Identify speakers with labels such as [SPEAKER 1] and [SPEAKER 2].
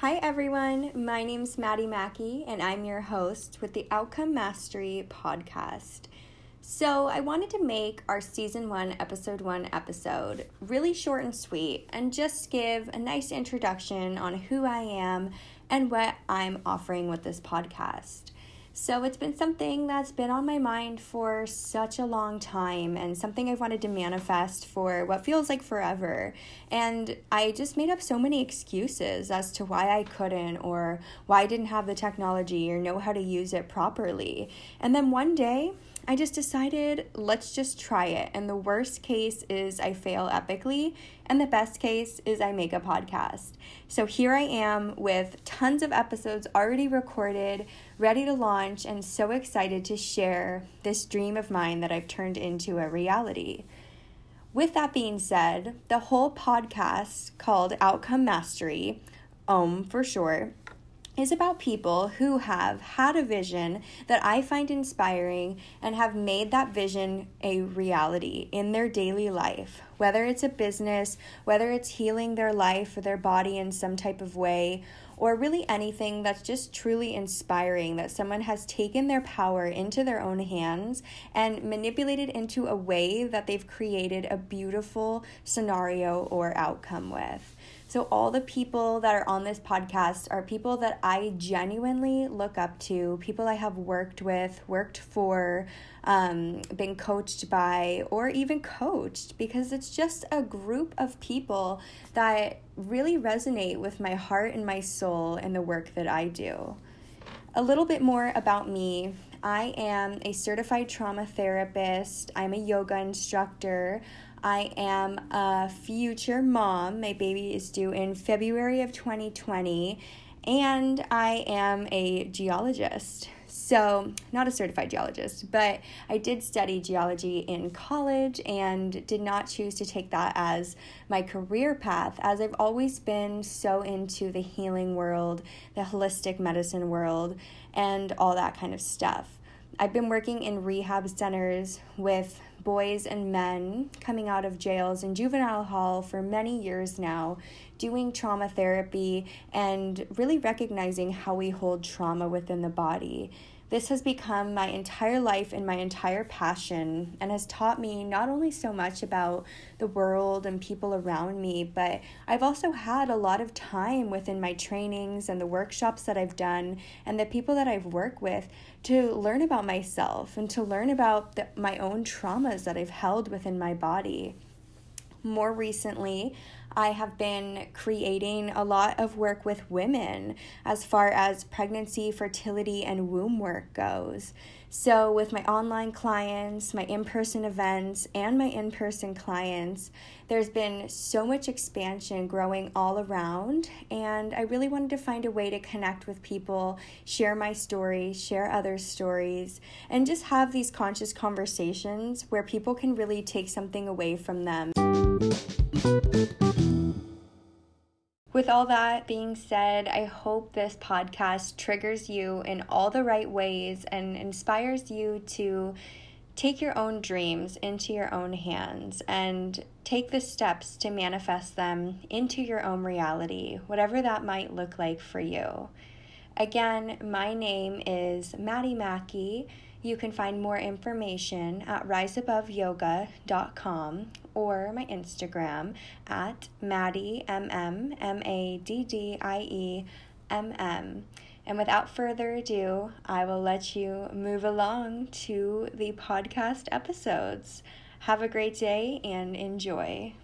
[SPEAKER 1] Hi, everyone. My name's Maddie Mackey, and I'm your host with the Outcome Mastery podcast. So, I wanted to make our season one, episode one episode really short and sweet and just give a nice introduction on who I am and what I'm offering with this podcast. So it's been something that's been on my mind for such a long time and something I've wanted to manifest for what feels like forever. And I just made up so many excuses as to why I couldn't or why I didn't have the technology or know how to use it properly. And then one day, I just decided let's just try it. And the worst case is I fail epically, and the best case is I make a podcast. So here I am with tons of episodes already recorded, ready to launch, and so excited to share this dream of mine that I've turned into a reality. With that being said, the whole podcast called Outcome Mastery, OM for short, is about people who have had a vision that I find inspiring and have made that vision a reality in their daily life. Whether it's a business, whether it's healing their life or their body in some type of way, or really anything that's just truly inspiring that someone has taken their power into their own hands and manipulated into a way that they've created a beautiful scenario or outcome with. So, all the people that are on this podcast are people that I genuinely look up to, people I have worked with, worked for, um, been coached by, or even coached, because it's just a group of people that really resonate with my heart and my soul and the work that I do. A little bit more about me. I am a certified trauma therapist. I'm a yoga instructor. I am a future mom. My baby is due in February of 2020, and I am a geologist. So, not a certified geologist, but I did study geology in college and did not choose to take that as my career path, as I've always been so into the healing world, the holistic medicine world, and all that kind of stuff. I've been working in rehab centers with boys and men coming out of jails and juvenile hall for many years now, doing trauma therapy and really recognizing how we hold trauma within the body. This has become my entire life and my entire passion, and has taught me not only so much about the world and people around me, but I've also had a lot of time within my trainings and the workshops that I've done and the people that I've worked with to learn about myself and to learn about the, my own traumas that I've held within my body. More recently, I have been creating a lot of work with women as far as pregnancy, fertility, and womb work goes. So, with my online clients, my in person events, and my in person clients, there's been so much expansion growing all around. And I really wanted to find a way to connect with people, share my story, share others' stories, and just have these conscious conversations where people can really take something away from them. With all that being said, I hope this podcast triggers you in all the right ways and inspires you to take your own dreams into your own hands and take the steps to manifest them into your own reality, whatever that might look like for you. Again, my name is Maddie Mackey. You can find more information at riseaboveyoga.com or my Instagram at Maddie, M-M, M-A-D-D-I-E, M-M. And without further ado, I will let you move along to the podcast episodes. Have a great day and enjoy.